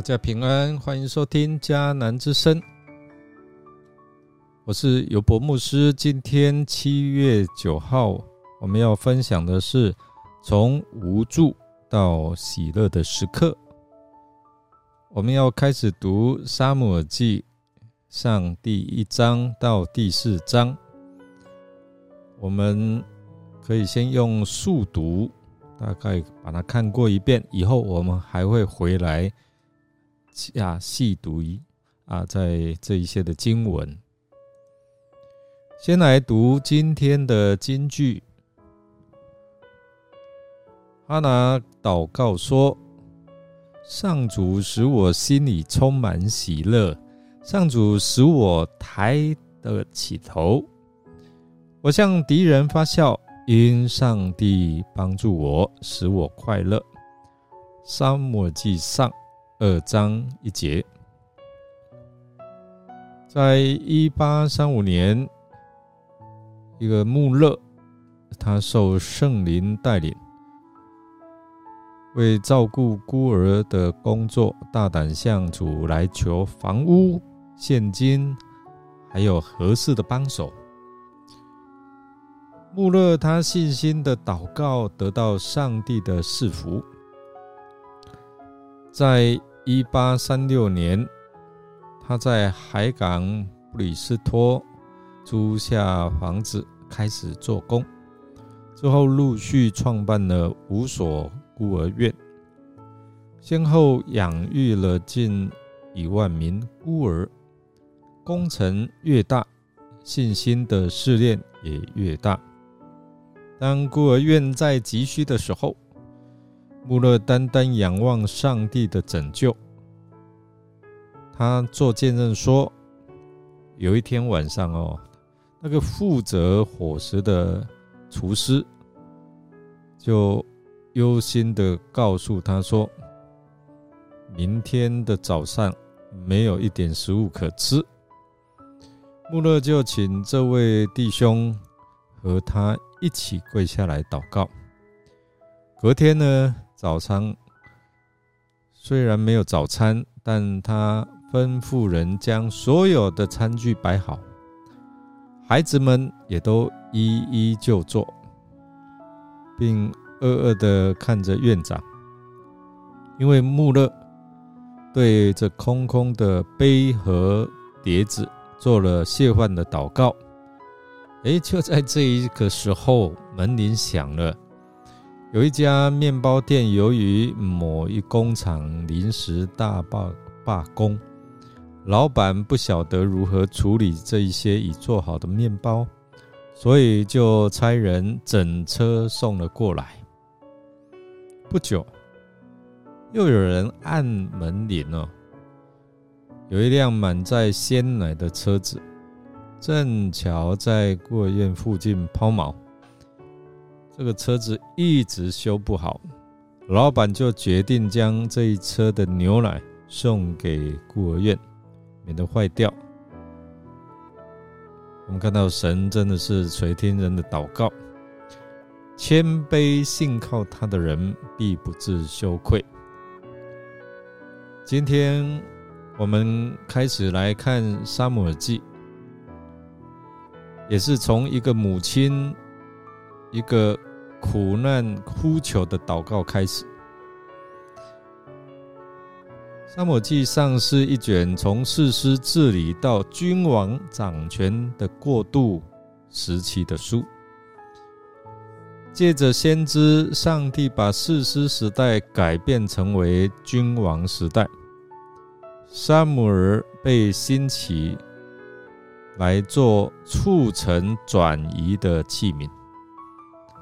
大家平安，欢迎收听迦南之声。我是尤博牧师。今天七月九号，我们要分享的是从无助到喜乐的时刻。我们要开始读《沙姆尔记》上第一章到第四章。我们可以先用速读，大概把它看过一遍，以后我们还会回来。啊，细读一啊，在这一些的经文，先来读今天的金句。哈拿祷告说：“上主使我心里充满喜乐，上主使我抬得起头。我向敌人发笑，因上帝帮助我，使我快乐。”沙漠记上。二章一节，在一八三五年，一个穆勒，他受圣灵带领，为照顾孤儿的工作，大胆向主来求房屋、现金，还有合适的帮手。穆勒他信心的祷告得到上帝的赐福，在。一八三六年，他在海港布里斯托租下房子，开始做工。之后陆续创办了五所孤儿院，先后养育了近一万名孤儿。工程越大，信心的试炼也越大。当孤儿院在急需的时候，穆勒单单仰望上帝的拯救，他做见证说：有一天晚上哦，那个负责伙食的厨师就忧心的告诉他说：明天的早上没有一点食物可吃。穆勒就请这位弟兄和他一起跪下来祷告。隔天呢？早餐虽然没有早餐，但他吩咐人将所有的餐具摆好，孩子们也都一一就坐，并恶恶的看着院长，因为穆勒对着空空的杯和碟子做了谢饭的祷告。哎，就在这一个时候，门铃响了。有一家面包店，由于某一工厂临时大罢罢工，老板不晓得如何处理这一些已做好的面包，所以就差人整车送了过来。不久，又有人按门铃哦，有一辆满载鲜奶的车子，正巧在孤儿院附近抛锚。这个车子一直修不好，老板就决定将这一车的牛奶送给孤儿院，免得坏掉。我们看到神真的是垂听人的祷告，谦卑信靠他的人必不致羞愧。今天我们开始来看《沙姆尔记》，也是从一个母亲，一个。苦难呼求的祷告开始。《沙漠记》上是一卷从士师治理到君王掌权的过渡时期的书。借着先知，上帝把士师时代改变成为君王时代。沙姆尔被兴起来做促成转移的器皿。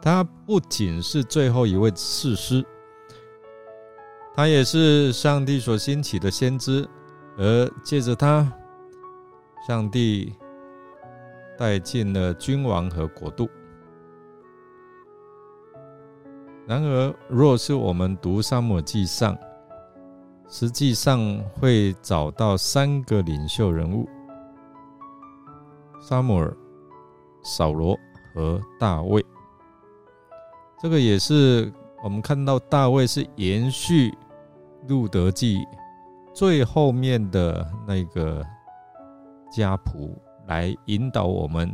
他不仅是最后一位士师，他也是上帝所兴起的先知，而借着他，上帝带进了君王和国度。然而，若是我们读《沙漠记上》，实际上会找到三个领袖人物：沙姆尔、扫罗和大卫。这个也是我们看到大卫是延续路德记最后面的那个家谱来引导我们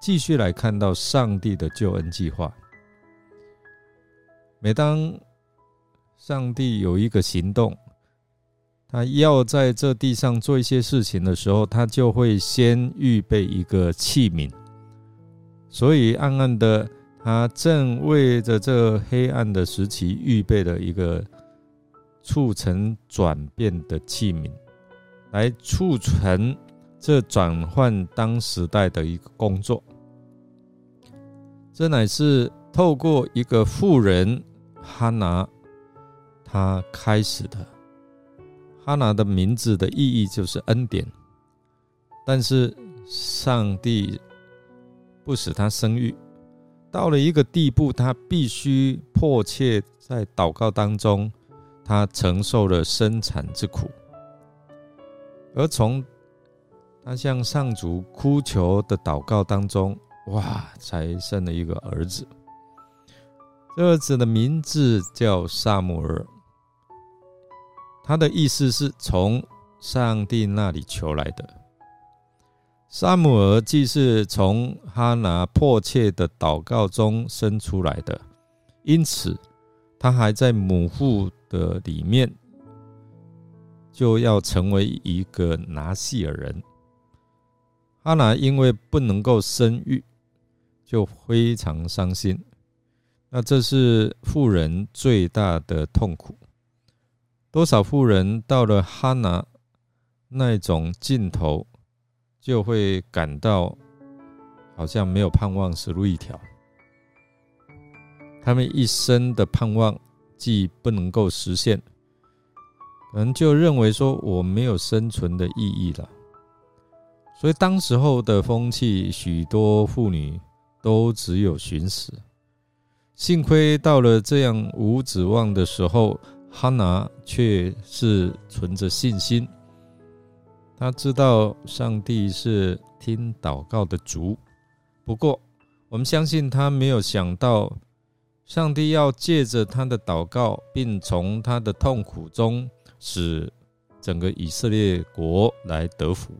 继续来看到上帝的救恩计划。每当上帝有一个行动，他要在这地上做一些事情的时候，他就会先预备一个器皿。所以，暗暗的，他正为着这黑暗的时期预备了一个促成转变的器皿，来促成这转换当时代的一个工作。这乃是透过一个富人。哈拿，他开始的。哈拿的名字的意义就是恩典，但是上帝不使他生育，到了一个地步，他必须迫切在祷告当中，他承受了生产之苦，而从他向上主哭求的祷告当中，哇，才生了一个儿子。这儿子的名字叫萨姆尔，他的意思是从上帝那里求来的。萨姆尔既是从哈拿迫切的祷告中生出来的，因此他还在母腹的里面，就要成为一个拿细尔人。哈拿因为不能够生育，就非常伤心。那这是富人最大的痛苦。多少富人到了哈拿那种尽头，就会感到好像没有盼望，死路一条。他们一生的盼望既不能够实现，可能就认为说我没有生存的意义了。所以当时候的风气，许多妇女都只有寻死。幸亏到了这样无指望的时候，哈拿却是存着信心。他知道上帝是听祷告的主，不过我们相信他没有想到，上帝要借着他的祷告，并从他的痛苦中使整个以色列国来得福。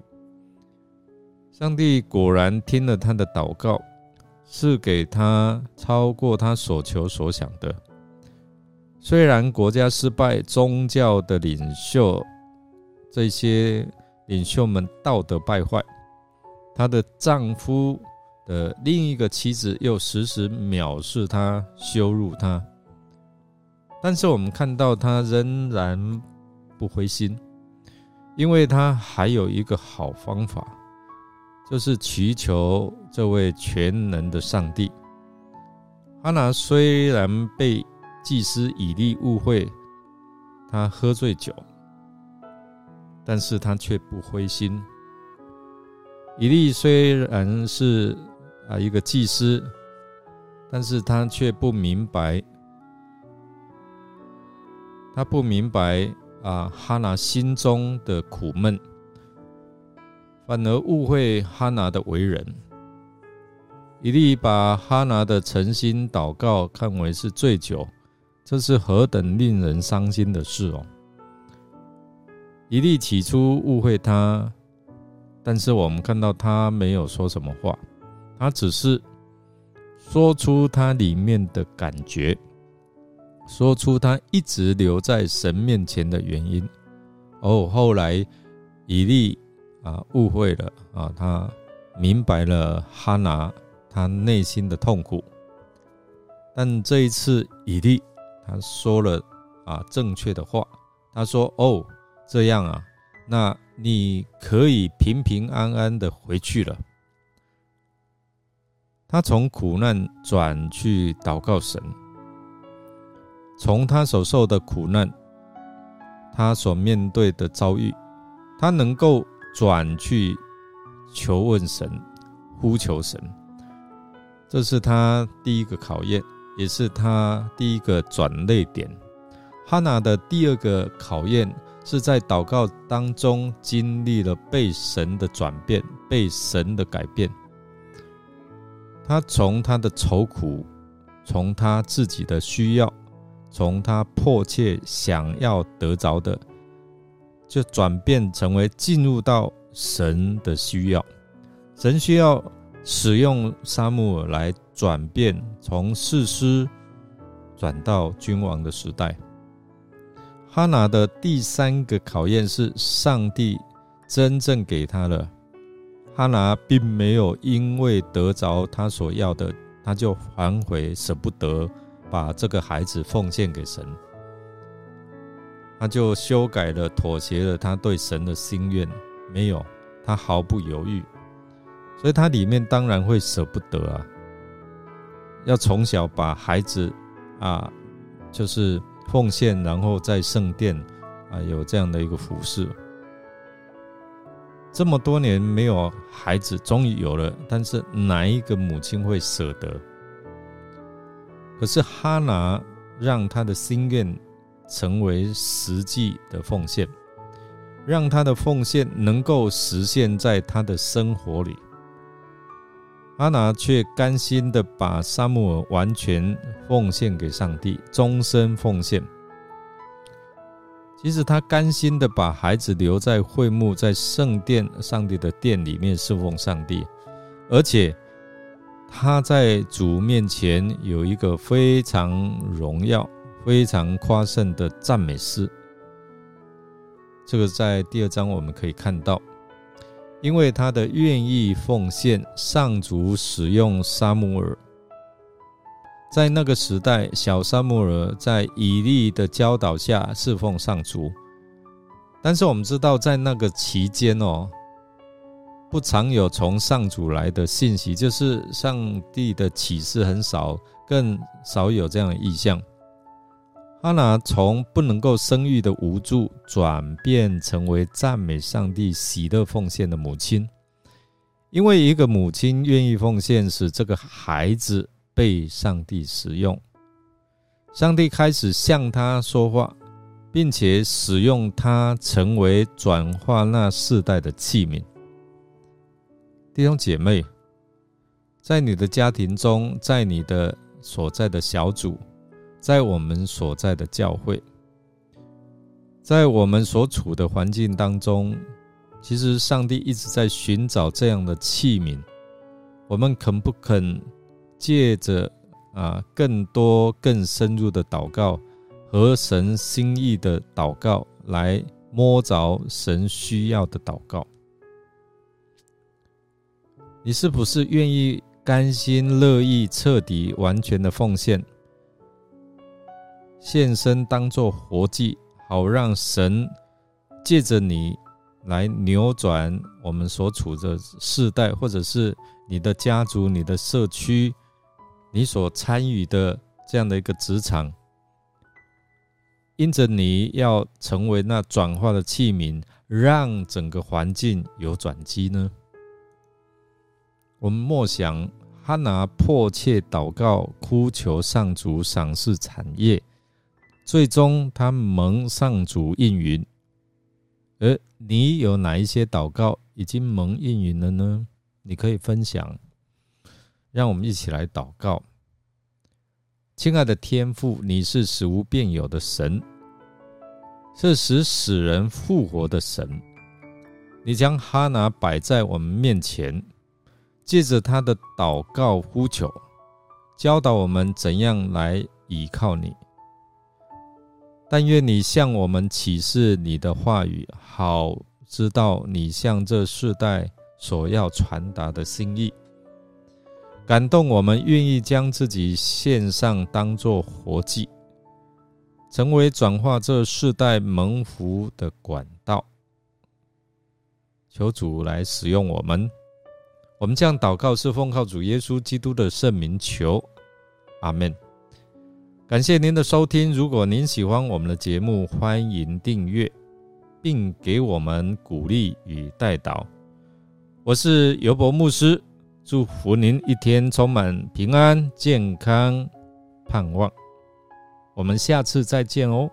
上帝果然听了他的祷告。是给他超过他所求所想的。虽然国家失败，宗教的领袖这些领袖们道德败坏，她的丈夫的另一个妻子又时时藐视他、羞辱他，但是我们看到他仍然不灰心，因为他还有一个好方法。就是祈求这位全能的上帝。哈拿虽然被祭司以利误会，他喝醉酒，但是他却不灰心。以利虽然是啊一个祭司，但是他却不明白，他不明白啊哈拿心中的苦闷。反而误会哈拿的为人，以利把哈拿的诚心祷告看为是醉酒，这是何等令人伤心的事哦！以利起初误会他，但是我们看到他没有说什么话，他只是说出他里面的感觉，说出他一直留在神面前的原因。哦，后来以利。啊，误会了啊！他明白了哈拿他内心的痛苦，但这一次以利他说了啊正确的话，他说：“哦，这样啊，那你可以平平安安的回去了。”他从苦难转去祷告神，从他所受的苦难，他所面对的遭遇，他能够。转去求问神，呼求神，这是他第一个考验，也是他第一个转泪点。哈娜的第二个考验是在祷告当中经历了被神的转变，被神的改变。他从他的愁苦，从他自己的需要，从他迫切想要得着的。就转变成为进入到神的需要，神需要使用沙漠尔来转变，从士师转到君王的时代。哈拿的第三个考验是上帝真正给他了，哈拿并没有因为得着他所要的，他就反悔舍不得把这个孩子奉献给神，他就修改了妥协了他对神的心愿，没有，他毫不犹豫，所以他里面当然会舍不得啊，要从小把孩子啊，就是。奉献，然后在圣殿啊有这样的一个服饰。这么多年没有孩子，终于有了，但是哪一个母亲会舍得？可是哈拿让他的心愿成为实际的奉献，让他的奉献能够实现在他的生活里。阿拿却甘心的把沙姆尔完全奉献给上帝，终身奉献。其实他甘心的把孩子留在会幕，在圣殿上帝的殿里面侍奉上帝，而且他在主面前有一个非常荣耀、非常夸胜的赞美诗。这个在第二章我们可以看到。因为他的愿意奉献，上主使用沙姆尔。在那个时代，小沙姆尔在以利的教导下侍奉上主。但是我们知道，在那个期间哦，不常有从上主来的信息，就是上帝的启示很少，更少有这样的意象。哈拿从不能够生育的无助，转变成为赞美上帝、喜乐奉献的母亲。因为一个母亲愿意奉献，使这个孩子被上帝使用。上帝开始向他说话，并且使用他成为转化那世代的器皿。弟兄姐妹，在你的家庭中，在你的所在的小组。在我们所在的教会，在我们所处的环境当中，其实上帝一直在寻找这样的器皿。我们肯不肯借着啊更多更深入的祷告和神心意的祷告，来摸着神需要的祷告？你是不是愿意甘心乐意彻底完全的奉献？献身当做活祭，好让神借着你来扭转我们所处的世代，或者是你的家族、你的社区、你所参与的这样的一个职场，因着你要成为那转化的器皿，让整个环境有转机呢？我们默想哈拿迫切祷告，哭求上主赏赐产业。最终，他蒙上主应允，而你有哪一些祷告已经蒙应允了呢？你可以分享，让我们一起来祷告。亲爱的天父，你是使无变有的神，是使死人复活的神。你将哈拿摆在我们面前，借着他的祷告呼求，教导我们怎样来倚靠你。但愿你向我们启示你的话语，好知道你向这世代所要传达的心意，感动我们愿意将自己献上，当作活祭，成为转化这世代蒙福的管道。求主来使用我们，我们这样祷告是奉靠主耶稣基督的圣名求，阿门。感谢您的收听。如果您喜欢我们的节目，欢迎订阅，并给我们鼓励与带导。我是尤博牧师，祝福您一天充满平安、健康、盼望。我们下次再见哦。